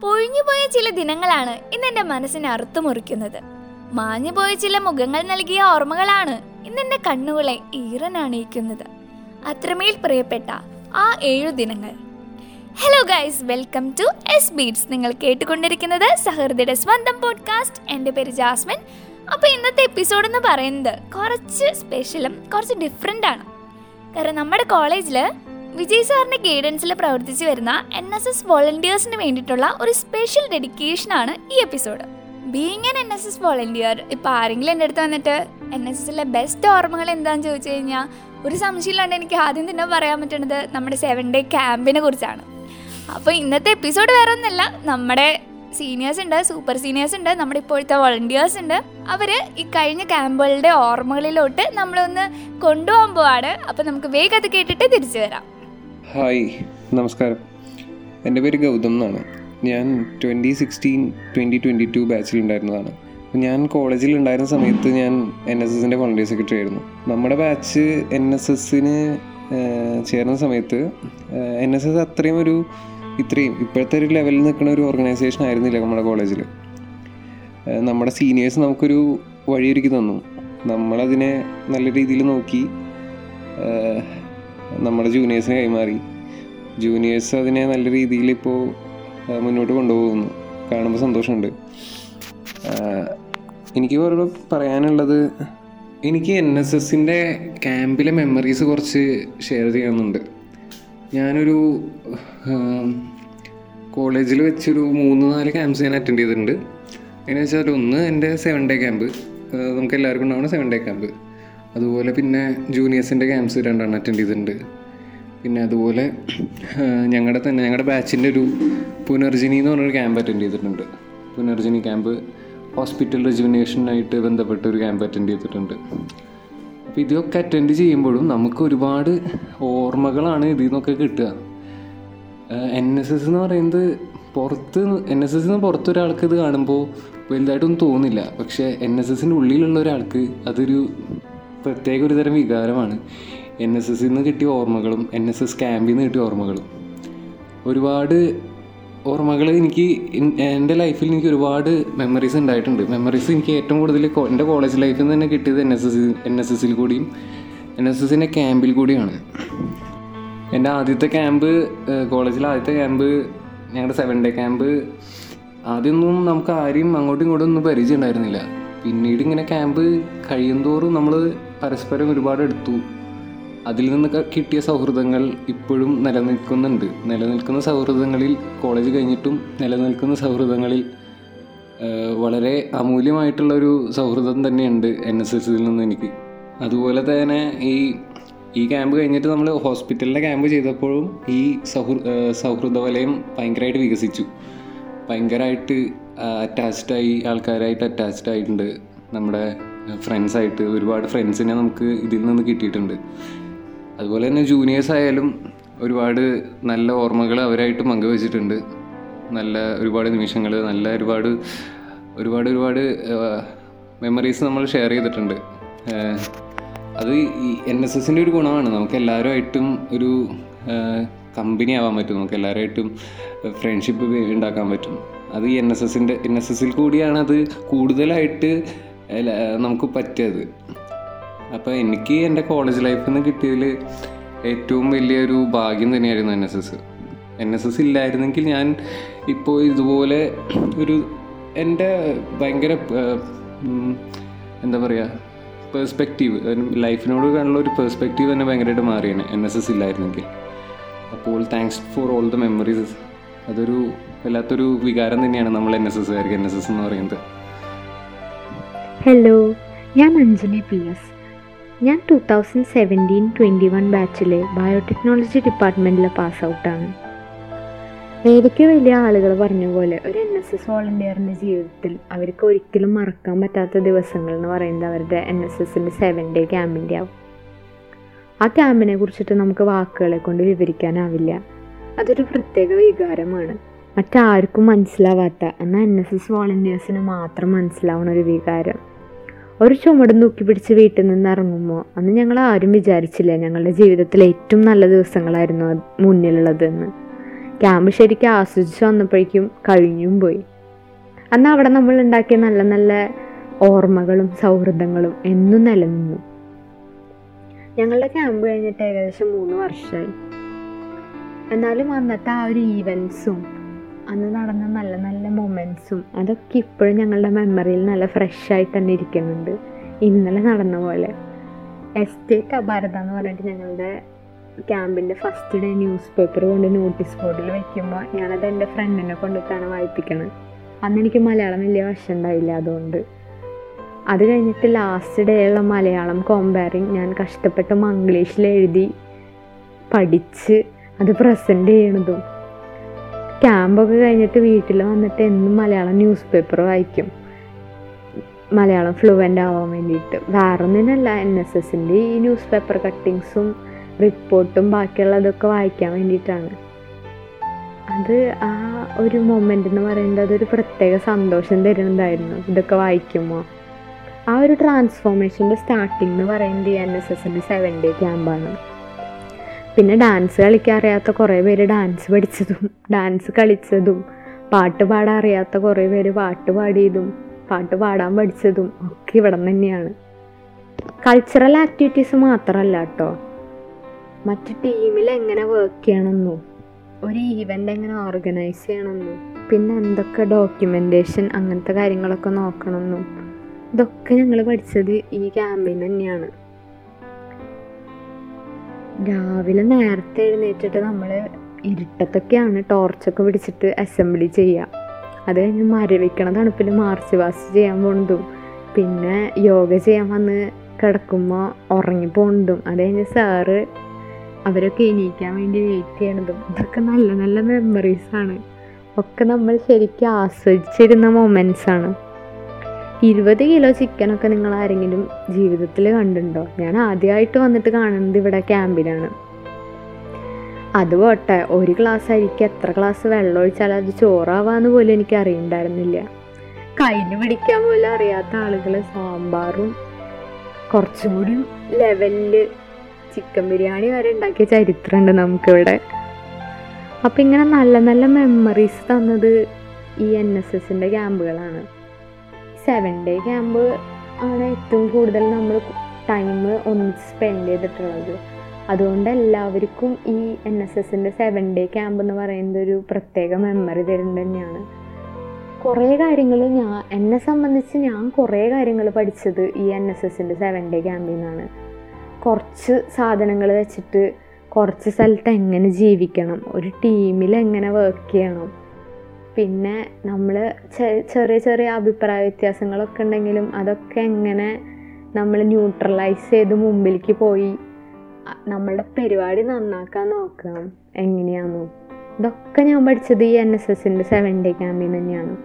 പൊഴിഞ്ഞുപോയ ചില ദിനങ്ങളാണ് ഇന്ന് ഇന്നെന്റെ മനസ്സിനെ അറുത്തുമുറിക്കുന്നത്. മാഞ്ഞുപോയ ചില മുഖങ്ങൾ നൽകിയ ഓർമ്മകളാണ് ഇന്ന് എന്റെ കണ്ണുകളെ ഈറനണിയിക്കുന്നത് അത്രമേൽ പ്രിയപ്പെട്ട ആ ഏഴു ദിനങ്ങൾ. Hello guys welcome to S beats നിങ്ങൾ കേട്ടുകൊണ്ടിരിക്കുന്നത് സഹൃദയുടെ സ്വന്തം പോഡ്കാസ്റ്റ് എന്റെ പേര് ജാസ്മിൻ. അപ്പോൾ ഇന്നത്തെ എപ്പിസോഡ് എന്ന് പറയുന്നത് കുറച്ച് സ്പെഷ്യലും കുറച്ച് ഡിഫറെന്റ് ആണ്. കാരണം നമ്മുടെ കോളേജിൽ വിജയ് സാറിന്റെ ഗൈഡൻസിൽ പ്രവർത്തിച്ചു വരുന്ന എൻ എസ് എസ് വോളണ്ടിയേഴ്സിന് വേണ്ടിയിട്ടുള്ള ഒരു സ്പെഷ്യൽ ഡെഡിക്കേഷൻ ആണ് ഈ episode being an N S S volunteer ഇപ്പോൾ ആരെങ്കിലും എന്റെ അടുത്ത് വന്നിട്ട് എൻ എസ് എസിലെ ബെസ്റ്റ് ഓർമ്മകൾ എന്താണെന്ന് ചോദിച്ചു കഴിഞ്ഞാൽ ഒരു സംശയമില്ലാണ്ട് എനിക്ക് ആദ്യം തന്നെ പറയാൻ പറ്റുന്നത് നമ്മുടെ സെവൻ ഡേ ക്യാമ്പിനെ കുറിച്ചാണ്. അപ്പോൾ ഇന്നത്തെ എപ്പിസോഡ് വേറെ ഒന്നല്ല നമ്മുടെ സീനിയേഴ്സ് ഉണ്ട് സൂപ്പർ സീനിയേഴ്സ് ഉണ്ട് നമ്മുടെ ഇപ്പോഴത്തെ വോളണ്ടിയേഴ്സ് ഉണ്ട്. അവർ ഈ കഴിഞ്ഞ ക്യാമ്പുകളുടെ ഓർമ്മകളിലോട്ട് നമ്മളൊന്ന് കൊണ്ടുപോകാൻ പോവാണ്. അപ്പോൾ നമുക്ക് വേഗം അത് കേട്ടിട്ട് തിരിച്ചു വരാം. ഹായ് നമസ്കാരം. എന്റെ പേര് ഗൗതം എന്നാണ്. ഞാൻ twenty sixteen twenty twenty two ബാച്ചിലുണ്ടായിരുന്നതാണ് ഞാൻ കോളേജിൽ ഉണ്ടായിരുന്ന സമയത്ത് ഞാൻ എൻ എസ് എസിന്റെ വോളണ്ടിയർ സെക്രട്ടറി ആയിരുന്നു. നമ്മുടെ ബാച്ച് എൻ എസ് എസിന് ചേർന്ന സമയത്ത് എൻ എസ് എസ് അത്രയും ഒരു ഇത്രയും ഇപ്പോഴത്തെ ഒരു ലെവലിൽ നിൽക്കുന്ന ഒരു ഓർഗനൈസേഷൻ ആയിരുന്നില്ല നമ്മുടെ കോളേജിൽ നമ്മുടെ സീനിയേഴ്സ് നമുക്കൊരു വഴിയൊരുക്കി തന്നു. നമ്മളതിനെ നല്ല രീതിയിൽ നോക്കി നമ്മുടെ ജൂനിയേഴ്സിന് കൈമാറി. ജൂനിയേഴ്സ് അതിനെ നല്ല രീതിയിൽ ഇപ്പോൾ മുന്നോട്ട് കൊണ്ടുപോകുന്നു. കാണുമ്പോൾ സന്തോഷമുണ്ട്. എനിക്ക് ഓരോ പറയാനുള്ളത് എനിക്ക് എൻ എസ് എസിന്റെ ക്യാമ്പിലെ മെമ്മറീസ് കുറച്ച് ഷെയർ ചെയ്യുന്നുണ്ട് ഞാനൊരു കോളേജിൽ വെച്ചൊരു മൂന്ന് നാല് ക്യാമ്പ്സ് ഞാൻ അറ്റൻഡ് ചെയ്തിട്ടുണ്ട്. എന്നു വെച്ചാൽ ഒന്ന് എന്റെ സെവൻ ഡേ ക്യാമ്പ് നമുക്ക് എല്ലാവർക്കും ഉണ്ടാവുന്ന സെവൻ ഡേ ക്യാമ്പ് അതുപോലെ പിന്നെ ജൂനിയേഴ്സിന്റെ ക്യാമ്പ്സ് രണ്ടെണ്ണം അറ്റൻഡ് ചെയ്തിട്ടുണ്ട്. പിന്നെ അതുപോലെ ഞങ്ങളുടെ തന്നെ ഞങ്ങളുടെ ബാച്ചിന്റെ ഒരു പുനർജനി എന്ന് പറഞ്ഞൊരു ക്യാമ്പ് അറ്റൻഡ് ചെയ്തിട്ടുണ്ട്. പുനർജനി ക്യാമ്പ് ഹോസ്പിറ്റൽ റെജുവിനേഷനായിട്ട് ബന്ധപ്പെട്ട ഒരു ക്യാമ്പ് അറ്റൻഡ് ചെയ്തിട്ടുണ്ട്. അപ്പോൾ ഇതൊക്കെ അറ്റൻഡ് ചെയ്യുമ്പോഴും നമുക്ക് ഒരുപാട് ഓർമ്മകളാണ് ഇതിൽ നിന്നൊക്കെ കിട്ടുക. എൻ എസ് എസ് എന്ന് പറയുന്നത് പുറത്ത് എൻ എസ് എസ് നിന്ന് ഒരാൾക്ക് ഇത് കാണുമ്പോൾ വലുതായിട്ടൊന്നും തോന്നില്ല പക്ഷേ എൻ എസ് എസിന്റെ ഉള്ളിലുള്ള ഒരാൾക്ക് അതൊരു പ്രത്യേക ഒരു തരം വികാരമാണ്. എൻ എസ് എസ്സിൽ നിന്ന് കിട്ടിയ ഓർമ്മകളും എൻ എസ് എസ് ക്യാമ്പിൽ നിന്ന് കിട്ടിയ ഓർമ്മകളും. ഒരുപാട് ഓർമ്മകൾ എനിക്ക് എന്റെ ലൈഫിൽ എനിക്ക് ഒരുപാട് മെമ്മറീസ് ഉണ്ടായിട്ടുണ്ട്. മെമ്മറീസ് എനിക്ക് ഏറ്റവും കൂടുതൽ എന്റെ കോളേജ് ലൈഫിൽ നിന്ന് തന്നെ കിട്ടിയത് N S S N S എസ്സിൽ കൂടിയും എൻ എസ് എസിന്റെ ക്യാമ്പിൽ കൂടിയാണ്. എന്റെ ആദ്യത്തെ ക്യാമ്പ് കോളേജിലെ ആദ്യത്തെ ക്യാമ്പ് ഞങ്ങളുടെ സെവൻ ഡേ ക്യാമ്പ് ആദ്യമൊന്നും നമുക്ക് ആരെയും അങ്ങോട്ടും ഇങ്ങോട്ടും ഒന്നും പരിചയം ഉണ്ടായിരുന്നില്ല. പിന്നീട് ഇങ്ങനെ ക്യാമ്പ് കഴിയുന്തോറും നമ്മൾ പരസ്പരം ഒരുപാട് എടുത്തു. അതിൽ നിന്ന് കിട്ടിയ സൗഹൃദങ്ങൾ ഇപ്പോഴും നിലനിൽക്കുന്നുണ്ട്. നിലനിൽക്കുന്ന സൗഹൃദങ്ങളിൽ കോളേജ് കഴിഞ്ഞിട്ടും നിലനിൽക്കുന്ന സൗഹൃദങ്ങളിൽ വളരെ അമൂല്യമായിട്ടുള്ള ഒരു സൗഹൃദം തന്നെയുണ്ട് എൻ എസ് എസിൽ നിന്ന് എനിക്ക്. അതുപോലെ തന്നെ ഈ ഈ ക്യാമ്പ് കഴിഞ്ഞിട്ട് നമ്മൾ ഹോസ്പിറ്റലിലെ ക്യാമ്പ് ചെയ്തപ്പോഴും ഈ സൗഹൃ ഏഹ്, സൗഹൃദ വലയം ഭയങ്കരമായിട്ട് വികസിച്ചു. ഭയങ്കരമായിട്ട് അറ്റാച്ച്ഡായി ആൾക്കാരായിട്ട് അറ്റാച്ച്ഡ് ആയിട്ടുണ്ട് നമ്മുടെ ഫ്രണ്ട്സായിട്ട് ഒരുപാട് ഫ്രണ്ട്സിനെ നമുക്ക് ഇതിൽ നിന്ന് കിട്ടിയിട്ടുണ്ട്. അതുപോലെ തന്നെ ജൂനിയേഴ്സ് ആയാലും ഒരുപാട് നല്ല ഓർമ്മകൾ അവരായിട്ട് പങ്കുവച്ചിട്ടുണ്ട്. നല്ല ഒരുപാട് നിമിഷങ്ങൾ നല്ല ഒരുപാട് ഒരുപാട് ഒരുപാട് മെമ്മറീസ് നമ്മൾ ഷെയർ ചെയ്തിട്ടുണ്ട്. അത് ഈ എൻ എസ് എസിന്റെ ഒരു ഗുണമാണ്. നമുക്ക് എല്ലാവരുമായിട്ടും ഒരു കമ്പനി ആവാൻ പറ്റും. നമുക്ക് എല്ലാവരുമായിട്ടും ഫ്രണ്ട്ഷിപ്പ് ഉണ്ടാക്കാൻ പറ്റും. അത് ഈ എൻ എസ് എസിന്റെ എൻ എസ് എസിൽ കൂടിയാണ് അത് കൂടുതലായിട്ട് നമുക്ക് പറ്റിയത്. അപ്പോൾ എനിക്ക് എന്റെ കോളേജ് ലൈഫിൽ നിന്ന് കിട്ടിയതിൽ ഏറ്റവും വലിയൊരു ഭാഗ്യം തന്നെയായിരുന്നു N S S N S S ഇല്ലായിരുന്നെങ്കിൽ ഞാൻ ഇപ്പോൾ ഇതുപോലെ ഒരു എന്റെ ഭയങ്കര എന്താ പറയുക പേഴ്സ്പെക്റ്റീവ് ലൈഫിനോട് കാണുള്ള ഒരു പേഴ്സ്പെക്റ്റീവ് തന്നെ ഭയങ്കരമായിട്ട് മാറിയാണ് എൻ എസ് എസ് ഇല്ലായിരുന്നെങ്കിൽ. അപ്പോൾ thanks for all the memories അതൊരു വല്ലാത്തൊരു വികാരം തന്നെയാണ് നമ്മൾ എൻ എസ് എസ്സുകാർക്ക് എൻ എസ് എസ് എന്ന് പറയുന്നത്. ഹലോ ഞാൻ അഞ്ജലി പി എസ് ഞാൻ two thousand seventeen twenty one ബാച്ചിലെ ബയോടെക്നോളജി ഡിപ്പാർട്ട്മെന്റിലെ പാസ് ഔട്ടാണ് ഏതൊക്കെ വലിയ ആളുകൾ പറഞ്ഞ പോലെ ഒരു എൻ എസ് എസ് വോളണ്ടിയറിന്റെ ജീവിതത്തിൽ അവർക്ക് ഒരിക്കലും മറക്കാൻ പറ്റാത്ത ദിവസങ്ങൾ എന്ന് പറയുന്നത് അവരുടെ എൻ എസ് എസിന്റെ സെവൻ ഡേ ക്യാമ്പിന്റെ ആവും. ആ ക്യാമ്പിനെ കുറിച്ചിട്ട് നമുക്ക് വാക്കുകളെ കൊണ്ട് വിവരിക്കാനാവില്ല. അതൊരു പ്രത്യേക വികാരമാണ്. മറ്റാർക്കും മനസ്സിലാവാത്ത എന്നാൽ എൻ എസ് എസ് വോളണ്ടിയേഴ്സിന് മാത്രം മനസ്സിലാവുന്ന ഒരു വികാരം. ഒരു ചുമട് നോക്കി പിടിച്ച് വീട്ടിൽ നിന്ന് ഇറങ്ങുമ്പോൾ അന്ന് ഞങ്ങൾ ആരും വിചാരിച്ചില്ല ഞങ്ങളുടെ ജീവിതത്തിലെ ഏറ്റവും നല്ല ദിവസങ്ങളായിരുന്നു മുന്നിലുള്ളതെന്ന് ക്യാമ്പ് ശരിക്കും ആസ്വദിച്ച് വന്നപ്പോഴേക്കും കഴിഞ്ഞും പോയി. അന്ന് അവിടെ നമ്മൾ ഉണ്ടാക്കിയ നല്ല നല്ല ഓർമ്മകളും സൗഹൃദങ്ങളും എന്നും നിലനിന്നു. ഞങ്ങളുടെ ക്യാമ്പ് കഴിഞ്ഞിട്ട് ഏകദേശം മൂന്ന് വർഷമായി. എന്നാലും അന്നത്തെ ആ ഒരു ഈവൻസും അന്ന് നടന്ന നല്ല നല്ല മൊമെന്റ്സും അതൊക്കെ ഇപ്പോഴും ഞങ്ങളുടെ മെമ്മറിയിൽ നല്ല ഫ്രഷ് ആയിട്ട് തന്നെ ഇരിക്കുന്നുണ്ട്. ഇന്നലെ നടന്ന പോലെ. എസ്റ്റേറ്റ് അഭാരത എന്ന് പറഞ്ഞിട്ട് ഞങ്ങളുടെ ക്യാമ്പിന്റെ ഫസ്റ്റ് ഡേ ന്യൂസ് പേപ്പർ കൊണ്ട് നോട്ടീസ് ബോർഡിൽ വെക്കുമ്പോൾ ഞാനത് എന്റെ ഫ്രണ്ടിനെ കൊണ്ടിട്ടാണ് വായിപ്പിക്കണത്. അന്ന് എനിക്ക് മലയാളം വലിയ വശം ഉണ്ടായില്ല അതുകൊണ്ട്. അത് കഴിഞ്ഞിട്ട് ലാസ്റ്റ് ഡേ ഉള്ള മലയാളം കോമ്പയറിങ് ഞാൻ കഷ്ടപ്പെട്ട് മംഗ്ലീഷിൽ എഴുതി പഠിച്ച് അത് പ്രസന്റ് ചെയ്യണതും ക്യാമ്പൊക്കെ കഴിഞ്ഞിട്ട് വീട്ടിൽ വന്നിട്ട് എന്നും മലയാളം ന്യൂസ് പേപ്പർ വായിക്കും. മലയാളം ഫ്ലുവന്റ് ആവാൻ വേണ്ടിയിട്ട്. വേറൊന്നിനല്ല എൻ എസ് എസിന്റെ ഈ ന്യൂസ് പേപ്പർ കട്ടിങ്സും റിപ്പോർട്ടും ബാക്കിയുള്ളതൊക്കെ വായിക്കാൻ വേണ്ടിയിട്ടാണ്. അത് ആ ഒരു മൊമെന്റ് എന്ന് പറയുന്നത് അതൊരു പ്രത്യേക സന്തോഷം തരുന്നതായിരുന്നു. ഇതൊക്കെ വായിക്കുമ്പോൾ. ആ ഒരു ട്രാൻസ്ഫോർമേഷന്റെ സ്റ്റാർട്ടിംഗ് എന്ന് പറയുന്നത് എൻ എസ് എസിന്റെ സെവൻ ഡേ ക്യാമ്പാണ് പിന്നെ ഡാൻസ് കളിക്കാൻ അറിയാത്ത കുറേ പേര് ഡാൻസ് പഠിച്ചതും ഡാൻസ് കളിച്ചതും പാട്ട് പാടാൻ അറിയാത്ത കുറേ പേര് പാട്ട് പാടിയതും പാട്ട് പാടാൻ പഠിച്ചതും ഒക്കെ ഇവിടെ തന്നെയാണ്. കൾച്ചറൽ ആക്ടിവിറ്റീസ് മാത്രമല്ല കേട്ടോ മറ്റ് ടീമിൽ എങ്ങനെ വർക്ക് ചെയ്യണമെന്നും ഒരു ഈവന്റ് എങ്ങനെ ഓർഗനൈസ് ചെയ്യണമെന്നും പിന്നെ എന്തൊക്കെ ഡോക്യുമെന്റേഷൻ അങ്ങനത്തെ കാര്യങ്ങളൊക്കെ നോക്കണമെന്നും ഇതൊക്കെ ഞങ്ങൾ പഠിച്ചത് ഈ ക്യാമ്പിൽ തന്നെയാണ്. രാവിലെ നേരത്തെ എഴുന്നേറ്റിട്ട് നമ്മൾ ഇരുട്ടത്തൊക്കെയാണ് ടോർച്ചൊക്കെ പിടിച്ചിട്ട് അസംബ്ലി ചെയ്യുക അത് കഴിഞ്ഞ് മരവിക്കണ തണുപ്പിൽ മാർച്ച് വാസ് ചെയ്യാൻ പോണതും പിന്നെ യോഗ ചെയ്യാൻ വന്ന് കിടക്കുമ്പോൾ ഉറങ്ങി പോണതും അത് കഴിഞ്ഞ് സാറ് അവരൊക്കെ എണീക്കാൻ വേണ്ടി വെയിറ്റ് ചെയ്യണതും ഇതൊക്കെ നല്ല നല്ല മെമ്മറീസാണ് ഒക്കെ നമ്മൾ ശരിക്കും ആസ്വദിച്ചിരുന്ന മൊമെൻസ് ആണ്. ഇരുപത് കിലോ ചിക്കനൊക്കെ നിങ്ങൾ ആരെങ്കിലും ജീവിതത്തിൽ കണ്ടിട്ടുണ്ടോ? ഞാൻ ആദ്യമായിട്ട് വന്നിട്ട് കാണുന്നത് ഇവിടെ ക്യാമ്പിലാണ്. അത് പോട്ടെ ഒരു ഗ്ലാസ് അരിക്ക് എത്ര ഗ്ലാസ് വെള്ളം ഒഴിച്ചാൽ അത് ചോറാവാന്ന് പോലും എനിക്ക് അറിയണ്ടായിരുന്നില്ല. കയ്യിൽ പിടിക്കാൻ പോലും അറിയാത്ത ആളുകൾ സാമ്പാറും കുറച്ചുകൂടി ലെവലിൽ ചിക്കൻ ബിരിയാണി വരെ ഉണ്ടാക്കിയ ചരിത്രമുണ്ട് നമുക്കിവിടെ. അപ്പം ഇങ്ങനെ നല്ല നല്ല മെമ്മറീസ് തന്നത് ഈ എൻ എസ് എസിന്റെ ക്യാമ്പുകളാണ്. സെവൻ ഡേ ക്യാമ്പ് ആണ് ഏറ്റവും കൂടുതൽ നമ്മൾ ടൈം ഒന്നിച്ച് സ്പെൻഡ് ചെയ്തിട്ടുള്ളത്. അതുകൊണ്ട് എല്ലാവർക്കും ഈ എൻ എസ് എസിന്റെ സെവൻ ഡേ ക്യാമ്പ് എന്ന് പറയുന്നത് ഒരു പ്രത്യേക മെമ്മറി തരുന്നത് തന്നെയാണ്. കുറേ കാര്യങ്ങൾ ഞാൻ എന്നെ സംബന്ധിച്ച് ഞാൻ കുറേ കാര്യങ്ങൾ പഠിച്ചത് ഈ എൻ എസ് എസിന്റെ സെവൻ ഡേ ക്യാമ്പിൽ നിന്നാണ്. കുറച്ച് സാധനങ്ങൾ വെച്ചിട്ട് കുറച്ച് സ്ഥലത്ത് എങ്ങനെ ജീവിക്കണം ഒരു ടീമിൽ എങ്ങനെ വർക്ക് ചെയ്യണം പിന്നെ നമ്മൾ ചെറിയ ചെറിയ അഭിപ്രായ വ്യത്യാസങ്ങളൊക്കെ ഉണ്ടെങ്കിലും അതൊക്കെ എങ്ങനെ നമ്മൾ ന്യൂട്രലൈസ് ചെയ്ത് മുമ്പിലേക്ക് പോയി നമ്മളുടെ പരിപാടി നന്നാക്കാൻ നോക്കാം. എങ്ങനെയാണെന്നോ ഇതൊക്കെ ഞാൻ പഠിച്ചത് ഈ എൻ എസ് എസിന്റെ സെവൻ ഡേ ക്യാമ്പിൽ തന്നെയാണ്.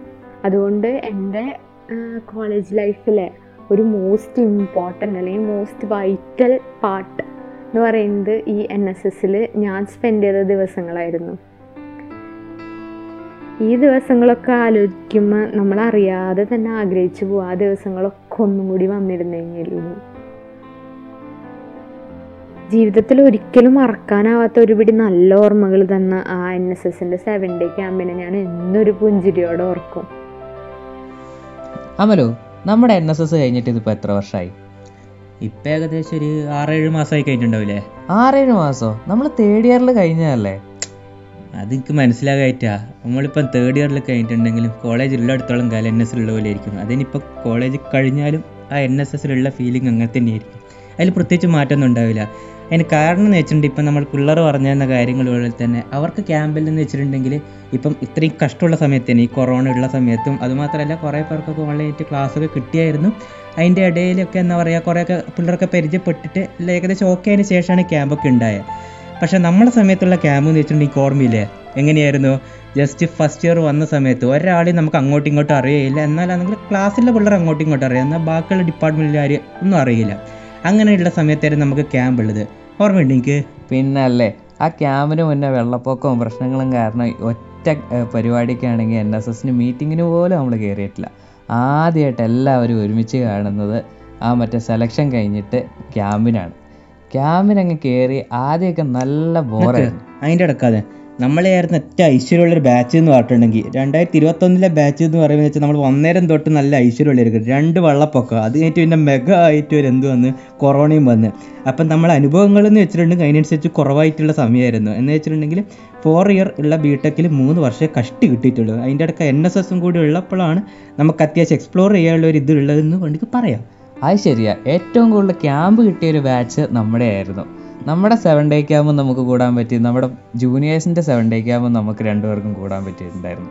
അതുകൊണ്ട് എന്റെ കോളേജ് ലൈഫിലെ ഒരു മോസ്റ്റ് ഇമ്പോർട്ടന്റ് അല്ലെങ്കിൽ മോസ്റ്റ് വൈറ്റൽ പാർട്ട് എന്ന് പറയുന്നത് ഈ എൻ എസ് എസിൽ ഞാൻ സ്പെൻഡ് ചെയ്ത ദിവസങ്ങളായിരുന്നു. ഈ ദിവസങ്ങളൊക്കെ ആലോചിക്കുമ്പോൾ നമ്മൾ അറിയാതെ തന്നെ ആഗ്രഹിച്ചു പോകും ആ ദിവസങ്ങളൊക്കെ ഒന്നും കൂടി വന്നിരുന്നെങ്കിൽ ജീവിതത്തിൽ ഒരിക്കലും മറക്കാനാവാത്ത ഒരുപിടി നല്ല ഓർമ്മകൾ തന്ന ആ എൻ എസ് എസിന്റെ സെവൻ ഡേ ക്യാമ്പിനെ ഞാൻ എന്നൊരു പുഞ്ചിരിയോടെ ഓർക്കും. അമലു നമ്മുടെ എൻ എസ് എസ് കഴിഞ്ഞിട്ട് ഇതിപ്പോൾ എത്ര വർഷമായി ഇപ്പൊ ഏകദേശം ഒരു ആറേഴ് മാസമായി കഴിഞ്ഞിട്ടുണ്ടാവില്ലേ? ആറേഴ് മാസോ? നമ്മൾ തേർഡ് ഇയറിൽ കഴിഞ്ഞതല്ലേ? അത് എനിക്ക് മനസ്സിലാകായിട്ടാ. നമ്മളിപ്പം തേർഡ് ഇയറിൽ കഴിഞ്ഞിട്ടുണ്ടെങ്കിലും കോളേജ് ഉള്ളിടത്തോളം കാലം എൻ എസ് ഉള്ള പോലെ ആയിരിക്കും അതിനിപ്പോൾ കോളേജ് കഴിഞ്ഞാലും ആ എൻ എസ് എസിലുള്ള ഫീലിംഗ് അങ്ങനെ തന്നെയായിരിക്കും. അതിൽ പ്രത്യേകിച്ച് മാറ്റമൊന്നും ഉണ്ടാവില്ല. അതിന് കാരണം എന്ന് വെച്ചിട്ടുണ്ടെങ്കിൽ ഇപ്പം നമ്മൾ പിള്ളേർ പറഞ്ഞു തന്ന കാര്യങ്ങൾ പോലെ തന്നെ അവർക്ക് ക്യാമ്പിൽ നിന്ന് വെച്ചിട്ടുണ്ടെങ്കിൽ ഇപ്പം ഇത്രയും കഷ്ടമുള്ള സമയത്ത് തന്നെ ഈ കൊറോണ ഉള്ള സമയത്തും അതുമാത്രമല്ല കുറേ പേർക്കൊക്കെ ഓൺലൈനായിട്ട് ക്ലാസ്സൊക്കെ കിട്ടിയായിരുന്നു. അതിന്റെ ഇടയിലൊക്കെ എന്താ പറയുക കുറേയൊക്കെ പിള്ളേരൊക്കെ പരിചയപ്പെട്ടിട്ട് ഏകദേശം ഓക്കെ ആയതിനു ശേഷമാണ് ക്യാമ്പൊക്കെ ഉണ്ടായത്. പക്ഷേ നമ്മുടെ സമയത്തുള്ള ക്യാമ്പ് എന്ന് വെച്ചിട്ടുണ്ടെങ്കിൽ ഓർമ്മയില്ലേ എങ്ങനെയായിരുന്നു? ജസ്റ്റ് ഫസ്റ്റ് ഇയർ വന്ന സമയത്ത് ഒരാളെയും നമുക്ക് അങ്ങോട്ടും ഇങ്ങോട്ടും അറിയില്ല എന്നാലാണെങ്കിൽ ക്ലാസ്സിലെ പിള്ളേർ അങ്ങോട്ടും ഇങ്ങോട്ടും അറിയാം. എന്നാൽ ബാക്കിയുള്ള കാര്യം ഒന്നും അറിയില്ല. അങ്ങനെയുള്ള സമയത്തായിരുന്നു നമുക്ക് ക്യാമ്പ് ഉള്ളത്. ഓർമ്മയുണ്ട് എനിക്ക് പിന്നല്ലേ ആ ക്യാമ്പിന് മുന്നേ വെള്ളപ്പൊക്കവും പ്രശ്നങ്ങളും കാരണം ഒറ്റ പരിപാടിക്കാണെങ്കിൽ എൻ എസ് എസിന് മീറ്റിങ്ങിന് പോലും നമ്മൾ കയറിയിട്ടില്ല ആദ്യമായിട്ട് എല്ലാവരും ഒരുമിച്ച് കാണുന്നത് ആ മറ്റേ സെലക്ഷൻ കഴിഞ്ഞിട്ട് ക്യാമ്പിനാണ് ക്യാമ്പിനങ്ങ് കയറി ആദ്യമൊക്കെ നല്ല ബോറായിരുന്നു അതിന്റെ ഇടക്കാതെ നമ്മളെയായിരുന്നു ഏറ്റവും ഐശ്വര്യമുള്ളൊരു ബാച്ച് എന്ന് പറഞ്ഞിട്ടുണ്ടെങ്കിൽ രണ്ടായിരത്തി ഇരുപത്തൊന്നിലെ ബാച്ച് എന്ന് പറയുമ്പോൾ വെച്ചാൽ നമ്മൾ ഒന്നേരം തൊട്ട് നല്ല ഐശ്വര്യമുള്ളായിരിക്കും രണ്ട് വെള്ളപ്പൊക്കം. അത് കഴിഞ്ഞിട്ട് പിന്നെ മെഗാ ആയിട്ട് ഒരു എന്ത് വന്ന് കൊറോണയും വന്ന്. അപ്പം നമ്മൾ അനുഭവങ്ങൾ എന്ന് വെച്ചിട്ടുണ്ടെങ്കിൽ അതിനനുസരിച്ച് കുറവായിട്ടുള്ള സമയമായിരുന്നു. എന്ന് വെച്ചിട്ടുണ്ടെങ്കിൽ ഫോർ ഇയർ ഉള്ള ബി ടെക്കിൽ മൂന്ന് വർഷം കഷ്ടി കിട്ടിയിട്ടുള്ളൂ. അതിന്റെ ഇടയ്ക്ക് എൻ എസ് എസും കൂടി ഉള്ളപ്പോഴാണ് നമുക്ക് അത്യാവശ്യം എക്സ്പ്ലോർ ചെയ്യാനുള്ള ഒരു ഇത് ഉള്ളതെന്ന് വേണ്ടി പറയാം. അത് ശരിയാ. ഏറ്റവും കൂടുതൽ ക്യാമ്പ് കിട്ടിയ ഒരു ബാച്ച് നമ്മുടെ ആയിരുന്നു നമ്മുടെ സെവൻ ഡേ ക്യാമ്പ് നമുക്ക് കൂടാൻ പറ്റി. നമ്മുടെ ജൂനിയേഴ്സിന്റെ സെവൻ ഡേ ക്യാമ്പ് നമുക്ക് രണ്ടുപേർക്കും കൂടാൻ പറ്റിയിട്ടുണ്ടായിരുന്നു.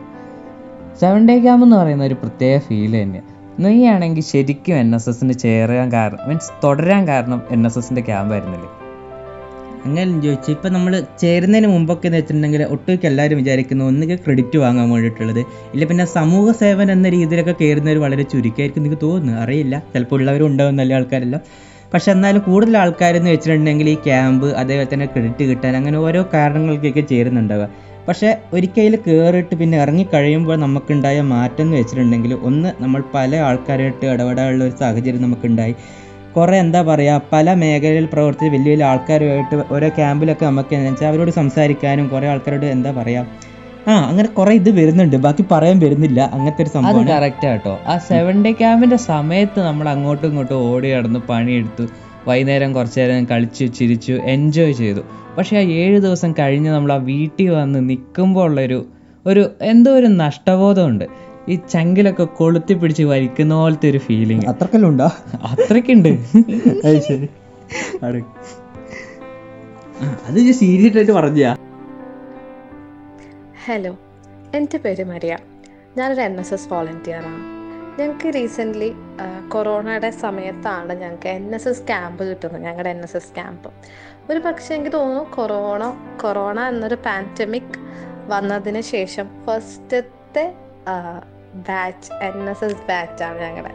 സെവൻ ഡേ ക്യാമ്പ് എന്ന് പറയുന്ന ഒരു പ്രത്യേക ഫീൽ തന്നെയാണ് നീയാണെങ്കിൽ ശരിക്കും എൻ എസ് എസിന് ചേരാൻ കാരണം മീൻസ് തുടരാൻ കാരണം എൻ എസ് എസിന്റെ ക്യാമ്പായിരുന്നില്ലേ അങ്ങനെ ചോദിച്ചു ഇപ്പം നമ്മൾ ചേരുന്നതിന് മുമ്പൊക്കെ എന്ന് വെച്ചിട്ടുണ്ടെങ്കിൽ ഒട്ടുമിക്ക എല്ലാവരും വിചാരിക്കുന്നു ഒന്നുകിൽ ക്രെഡിറ്റ് വാങ്ങാൻ വേണ്ടിയിട്ടുള്ളത്. ഇല്ല പിന്നെ സമൂഹ സേവനം എന്ന രീതിയിലൊക്കെ കയറുന്നവർ വളരെ ചുരുക്കമായിരിക്കും എനിക്ക് തോന്നുന്നു. അറിയില്ല. ചിലപ്പോൾ ഉള്ളവരും ഉണ്ടാവും നല്ല ആൾക്കാരെല്ലാം. പക്ഷെ എന്നാലും കൂടുതൽ ആൾക്കാരെന്ന് വെച്ചിട്ടുണ്ടെങ്കിൽ ഈ ക്യാമ്പ് അതേപോലെ തന്നെ ക്രെഡിറ്റ് കിട്ടാൻ അങ്ങനെ ഓരോ കാരണങ്ങൾക്കൊക്കെ ചേരുന്നുണ്ടാവുക. പക്ഷേ ഒരിക്കൽ കയറിയിട്ട് പിന്നെ ഇറങ്ങി കഴിയുമ്പോൾ നമുക്കുണ്ടായ മാറ്റം എന്ന് വെച്ചിട്ടുണ്ടെങ്കിൽ ഒന്ന് നമ്മൾ പല ആൾക്കാരായിട്ട് ഇടപെടാനുള്ള ഒരു സാഹചര്യം നമുക്കുണ്ടായി. കുറേ എന്താ പറയുക പല മേഖലയിൽ പ്രവർത്തിച്ച് വലിയ വലിയ ആൾക്കാരുമായിട്ട് ഓരോ ക്യാമ്പിലൊക്കെ നമുക്ക് എന്ന് വെച്ചാൽ അവരോട് സംസാരിക്കാനും കുറേ ആൾക്കാരോട് എന്താ പറയുക ആ അങ്ങനെ കുറെ ഇത് വരുന്നുണ്ട് ബാക്കി പറയാൻ വരുന്നില്ല അങ്ങനത്തെ ഒരു അത് സംഭവം കറക്റ്റ് കേട്ടോ ആ സെവൻ ഡേ ക്യാമ്പിന്റെ സമയത്ത് നമ്മൾ അങ്ങോട്ടും ഇങ്ങോട്ടും ഓടി നടന്ന് പണിയെടുത്തു വൈകുന്നേരം കുറച്ചു നേരം കളിച്ചു ചിരിച്ചു എൻജോയ് ചെയ്തു. പക്ഷേ ആ ഏഴ് ദിവസം കഴിഞ്ഞ് നമ്മൾ ആ വീട്ടിൽ വന്ന് നിൽക്കുമ്പോൾ ഉള്ളൊരു ഒരു എന്തോ ഒരു നഷ്ടബോധമുണ്ട്. ഈ ചങ്കിലൊക്കെ കൊളുത്തി പിടിച്ച് വലിക്കുന്ന പോലത്തെ ഒരു ഫീലിംഗ് അത്രക്കെല്ലാം ഉണ്ടോ അത്രക്കുണ്ട് അത് ശരി. അത് സീരിയസ് ആയിട്ട് പറഞ്ഞാ ഹലോ എന്റെ പേര് മരിയ. ഞാനൊരു എൻ എസ് എസ് വോളണ്ടിയറാണ് ഞങ്ങൾക്ക് റീസെന്റ്ലി കൊറോണയുടെ സമയത്താണ് ഞങ്ങൾക്ക് എൻ എസ് എസ് ക്യാമ്പ് കിട്ടുന്നത്. ഞങ്ങളുടെ എൻ എസ് എസ് ക്യാമ്പ് ഒരു പക്ഷേ എനിക്ക് തോന്നുന്നു കൊറോണ കൊറോണ എന്നൊരു പാൻഡമിക് വന്നതിന് ശേഷം ഫസ്റ്റത്തെ ബാച്ച് എൻ എസ് എസ് ബാച്ചാണ് ഞങ്ങളുടെ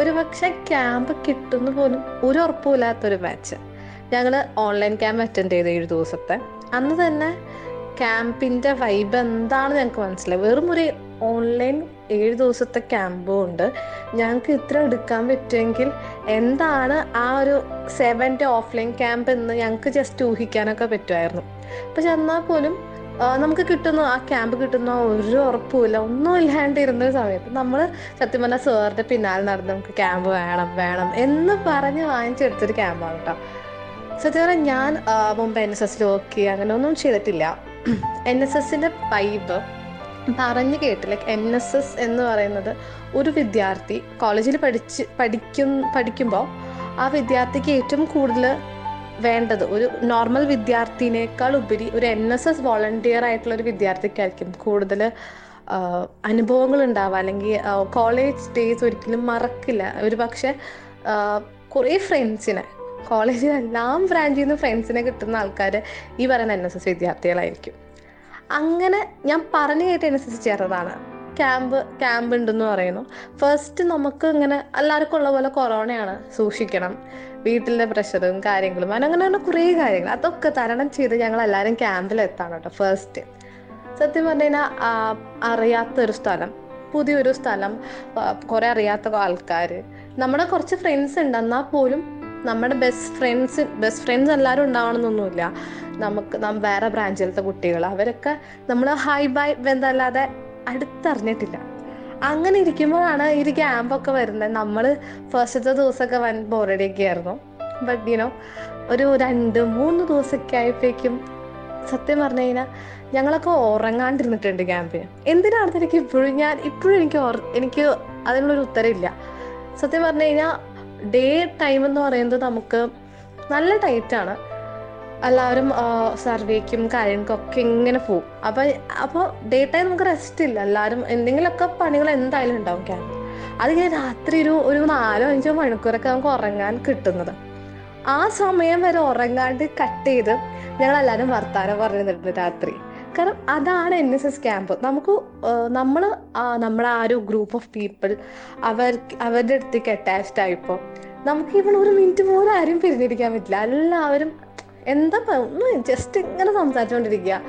ഒരു പക്ഷെ ക്യാമ്പ് കിട്ടുന്നു പോലും ഒരു ഉറപ്പുമില്ലാത്തൊരു ബാച്ച് ഞങ്ങൾ ഓൺലൈൻ ക്യാമ്പ് അറ്റൻഡ് ചെയ്ത് ഏഴ് ദിവസത്തെ. അന്ന് തന്നെ ക്യാമ്പിന്റെ വൈബ് എന്താണ് ഞങ്ങൾക്ക് മനസ്സിലായി. വെറും ഒരു ഓൺലൈൻ ഏഴ് ദിവസത്തെ ക്യാമ്പും ഉണ്ട്. ഞങ്ങൾക്ക് ഇത്ര എടുക്കാൻ പറ്റുമെങ്കിൽ എന്താണ് ആ ഒരു സെവൻ ഡേ ഓഫ്ലൈൻ ക്യാമ്പ് എന്ന് ഞങ്ങൾക്ക് ജസ്റ്റ് ഊഹിക്കാനൊക്കെ പറ്റുമായിരുന്നു. പക്ഷെ എന്നാൽ പോലും നമുക്ക് കിട്ടുന്ന ആ ക്യാമ്പ് കിട്ടുന്ന ഒരു ഉറപ്പുമില്ല. ഒന്നും ഇല്ലാണ്ട് ഇരുന്ന സമയത്ത് നമ്മൾ സത്യം പറഞ്ഞാൽ സാറിന്റെ പിന്നാലെ നടന്ന് നമുക്ക് ക്യാമ്പ് വേണം വേണം എന്ന് പറഞ്ഞ് വാങ്ങിച്ചെടുത്തൊരു ക്യാമ്പാണ് കേട്ടോ സത്യം പറഞ്ഞാൽ ഞാൻ മുമ്പ് എൻ എസ് എസ് ലോക്കി അങ്ങനെ ഒന്നും ചെയ്തിട്ടില്ല. എൻ എസ് എസിന്റെ വൈബ് പറഞ്ഞു കേട്ട് ലൈക്ക് എൻ എസ് എസ് എന്ന് പറയുന്നത് ഒരു വിദ്യാർത്ഥി കോളേജിൽ പഠിച്ച് പഠിക്കും പഠിക്കുമ്പോൾ ആ വിദ്യാർത്ഥിക്ക് ഏറ്റവും കൂടുതൽ വേണ്ടത്. ഒരു നോർമൽ വിദ്യാർത്ഥിനേക്കാൾ ഉപരി ഒരു എൻ എസ് എസ് വോളണ്ടിയർ ആയിട്ടുള്ള ഒരു വിദ്യാർത്ഥിക്കായിരിക്കും കൂടുതൽ അനുഭവങ്ങൾ ഉണ്ടാവുക. അല്ലെങ്കിൽ കോളേജ് ഡേയ്സ് ഒരിക്കലും മറക്കില്ല. ഒരു പക്ഷേ കുറേ ഫ്രണ്ട്സിനെ കോളേജിൽ എല്ലാം ബ്രാഞ്ചിൽ നിന്ന് ഫ്രണ്ട്സിനെ കിട്ടുന്ന ആൾക്കാർ ഈ പറയുന്ന എൻ എസ് എസ് വിദ്യാർത്ഥികളായിരിക്കും. അങ്ങനെ ഞാൻ പറഞ്ഞു കേട്ട് എൻ എസ് എസ് ചേർന്നതാണ്. ക്യാമ്പ് ക്യാമ്പ് ഉണ്ടെന്ന് പറയുന്നു. ഫസ്റ്റ് നമുക്ക് ഇങ്ങനെ എല്ലാവർക്കും ഉള്ള പോലെ കൊറോണയാണ് സൂക്ഷിക്കണം. വീട്ടിലെ പ്രഷറും കാര്യങ്ങളും അങ്ങനെ അങ്ങനെ കുറേ കാര്യങ്ങൾ അതൊക്കെ തരണം ചെയ്ത് ഞങ്ങൾ എല്ലാവരും ക്യാമ്പിലെത്താണ് കേട്ടോ ഫസ്റ്റ് സത്യം പറഞ്ഞു കഴിഞ്ഞാൽ അറിയാത്തൊരു സ്ഥലം പുതിയൊരു സ്ഥലം കുറേ അറിയാത്ത ആൾക്കാർ നമ്മുടെ കുറച്ച് ഫ്രണ്ട്സ് ഉണ്ട് എന്നാൽ പോലും നമ്മുടെ ബെസ്റ്റ് ഫ്രണ്ട്സ് ബെസ്റ്റ് ഫ്രണ്ട്സ് എല്ലാവരും ഉണ്ടാവണമെന്നൊന്നുമില്ല നമുക്ക് നാം വേറെ ബ്രാഞ്ചിലത്തെ കുട്ടികൾ അവരൊക്കെ നമ്മൾ ഹൈ ബൈ ബന്ധമല്ലാതെ അടുത്തറിഞ്ഞിട്ടില്ല. അങ്ങനെ ഇരിക്കുമ്പോഴാണ് ഈ ക്യാമ്പൊക്കെ വരുന്നത്. നമ്മൾ ഫസ്റ്റത്തെ ദിവസമൊക്കെ വൻ ബോറടിയൊക്കെ ആയിരുന്നു ബട്ട് യുനോ ഒരു രണ്ട് മൂന്ന് ദിവസമൊക്കെ ആയപ്പോഴേക്കും സത്യം പറഞ്ഞു കഴിഞ്ഞാൽ ഞങ്ങളൊക്കെ ഉറങ്ങാണ്ടിരുന്നിട്ടുണ്ട് ക്യാമ്പിന് എന്തിനാണെന്ന് എനിക്ക് ഇപ്പോഴും ഞാൻ ഇപ്പോഴും എനിക്ക് എനിക്ക് അതിനുള്ളൊരു ഉത്തരവില്ല. സത്യം പറഞ്ഞു കഴിഞ്ഞാൽ ഡേ ടൈം എന്ന് പറയുന്നത് നമുക്ക് നല്ല ടൈറ്റാണ് എല്ലാവരും സർവേക്കും കാര്യങ്ങൾക്കൊക്കെ ഇങ്ങനെ പോകും അപ്പൊ അപ്പോൾ ഡേ ടൈം നമുക്ക് റെസ്റ്റ് ഇല്ല. എല്ലാവരും എന്തെങ്കിലുമൊക്കെ പണികൾ എന്തായാലും ഉണ്ടാവും ക്യാമ്പ് അതിങ്ങനെ രാത്രി ഒരു ഒരു നാലോ അഞ്ചോ മണിക്കൂറൊക്കെ നമുക്ക് ഉറങ്ങാൻ കിട്ടുന്നത്. ആ സമയം വരെ ഉറങ്ങാണ്ട് കട്ട് ചെയ്ത് ഞങ്ങൾ എല്ലാവരും വർത്താനം പറഞ്ഞിട്ടുണ്ട് രാത്രി. കാരണം അതാണ് എൻ എസ് എസ് ക്യാമ്പ് നമുക്ക് നമ്മൾ നമ്മുടെ ആ ഒരു ഗ്രൂപ്പ് ഓഫ് പീപ്പിൾ അവർ അവരുടെ അടുത്തേക്ക് അറ്റാച്ച്ഡ് ആയിപ്പോൾ നമുക്ക് ഇവിടെ ഒരു മിനിറ്റ് പോലും ആരും പിരിഞ്ഞിരിക്കാൻ പറ്റില്ല. എല്ലാവരും എന്താ ജസ്റ്റ് ഇങ്ങനെ സംസാരിച്ചുകൊണ്ടിരിക്കുക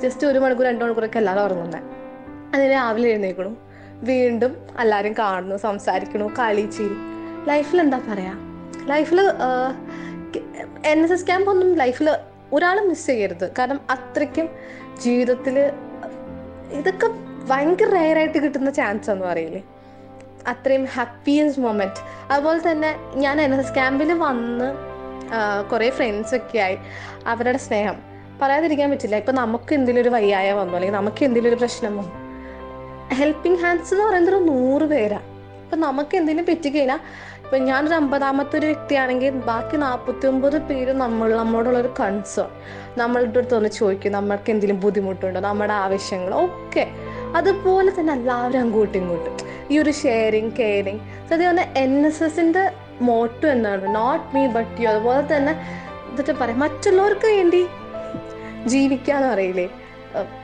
ജസ്റ്റ് ഒരു മണിക്കൂർ രണ്ട് മണിക്കൂറൊക്കെ എല്ലാവരും ഉറങ്ങുന്നത് അതിന് രാവിലെ എഴുന്നേക്കണു വീണ്ടും എല്ലാവരും കാണുന്നു സംസാരിക്കണു കളി ലൈഫിൽ എന്താ പറയാ? ലൈഫിൽ എൻ എസ് എസ് ക്യാമ്പ് ഒന്നും ലൈഫിൽ ഒരാൾ മിസ് ചെയ്യരുത്. കാരണം അത്രയ്ക്കും ജീവിതത്തിൽ ഇതൊക്കെ ഭയങ്കര റെയറായിട്ട് കിട്ടുന്ന ചാൻസ് എന്ന് പറയില്ലേ അത്രയും ഹാപ്പിയസ്റ്റ് മൊമെന്റ് അതുപോലെ തന്നെ ഞാൻ എൻ എസ് എസ് ക്യാമ്പിൽ വന്ന് കുറേ ഫ്രണ്ട്സൊക്കെ ആയി. അവരുടെ സ്നേഹം. പറയാതിരിക്കാൻ പറ്റില്ല. ഇപ്പം നമുക്ക് എന്തെങ്കിലും ഒരു വയ്യായ വന്നു? അല്ലെങ്കിൽ നമുക്ക് എന്തെങ്കിലും ഒരു പ്രശ്നം വന്നു? ഹെൽപ്പിംഗ് ഹാൻഡ്സ് എന്ന് പറയുന്നത് ഒരു നൂറ് പേരാ. ഇപ്പം നമുക്ക് എന്തെങ്കിലും പറ്റിക്കഴിഞ്ഞാൽ ഇപ്പം ഞാനൊരു അമ്പതാമത്തെ ഒരു വ്യക്തിയാണെങ്കിൽ ബാക്കി നാൽപ്പത്തി ഒമ്പത് പേര് നമ്മൾ നമ്മളോടുള്ള ഒരു കൺസേൺ നമ്മളുടെ അടുത്ത് ഒന്ന് ചോദിക്കും നമ്മൾക്ക് എന്തെങ്കിലും ബുദ്ധിമുട്ടുണ്ടോ? നമ്മുടെ ആവശ്യങ്ങൾ ഒക്കെ. അതുപോലെ തന്നെ എല്ലാവരും അങ്ങോട്ടും ഇങ്ങോട്ടും. ഈ ഒരു ഷെയറിങ് കെയറിങ് സത്യം പറഞ്ഞാൽ എൻ എസ് എസിന്റെ മോട്ടോ എന്നാണ്. നോട്ട് മീ ബട്ട് യു അതുപോലെ തന്നെ എന്നിട്ട് പറയാം. മറ്റുള്ളവർക്ക് വേണ്ടി ജീവിക്കാന്ന് പറയില്ലേ?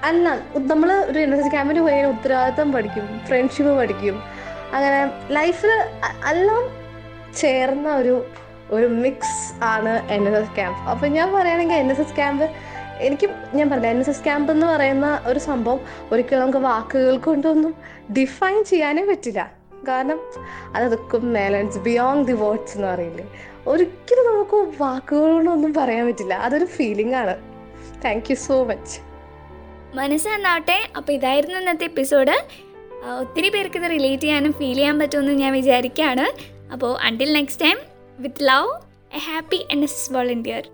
അല്ല നമ്മൾ ഒരു എൻ എസ് ക്യാമ്പിന് പോയി ഉത്തരവാദിത്തം പഠിക്കും. ഫ്രണ്ട്ഷിപ്പ് പഠിക്കും. അങ്ങനെ ലൈഫിൽ എല്ലാം ചേർന്ന ഒരു ഒരു മിക്സ് ആണ് എൻ എസ് എസ് ക്യാമ്പ്. അപ്പം ഞാൻ പറയുകയാണെങ്കിൽ എൻ എസ് എസ് ക്യാമ്പ് എനിക്ക് ഞാൻ പറഞ്ഞ എൻ എസ് എസ് ക്യാമ്പ് എന്ന് പറയുന്ന ഒരു സംഭവം ഒരിക്കലും നമുക്ക് വാക്കുകൾ കൊണ്ടൊന്നും ഡിഫൈൻ ചെയ്യാനേ പറ്റില്ല. കാരണം അതൊക്കെ മേലൻസ് ബിയോണ്ട് ദി വേർഡ്സ് എന്ന് പറയില്ലേ. ഒരിക്കലും നമുക്ക് വാക്കുകളൊന്നും പറയാൻ പറ്റില്ല. അതൊരു ഫീലിംഗ് ആണ്. താങ്ക് യു സോ മച്ച് മനസ്സ് അപ്പൊ അപ്പോൾ ഇതായിരുന്നു ഇന്നത്തെ എപ്പിസോഡ് ഒത്തിരി പേർക്ക് ഇത് റിലേറ്റ് ചെയ്യാനും ഫീൽ ചെയ്യാൻ പറ്റുമെന്ന് ഞാൻ വിചാരിക്കുകയാണ് അപ്പോൾ until next time with love a happy N S volunteer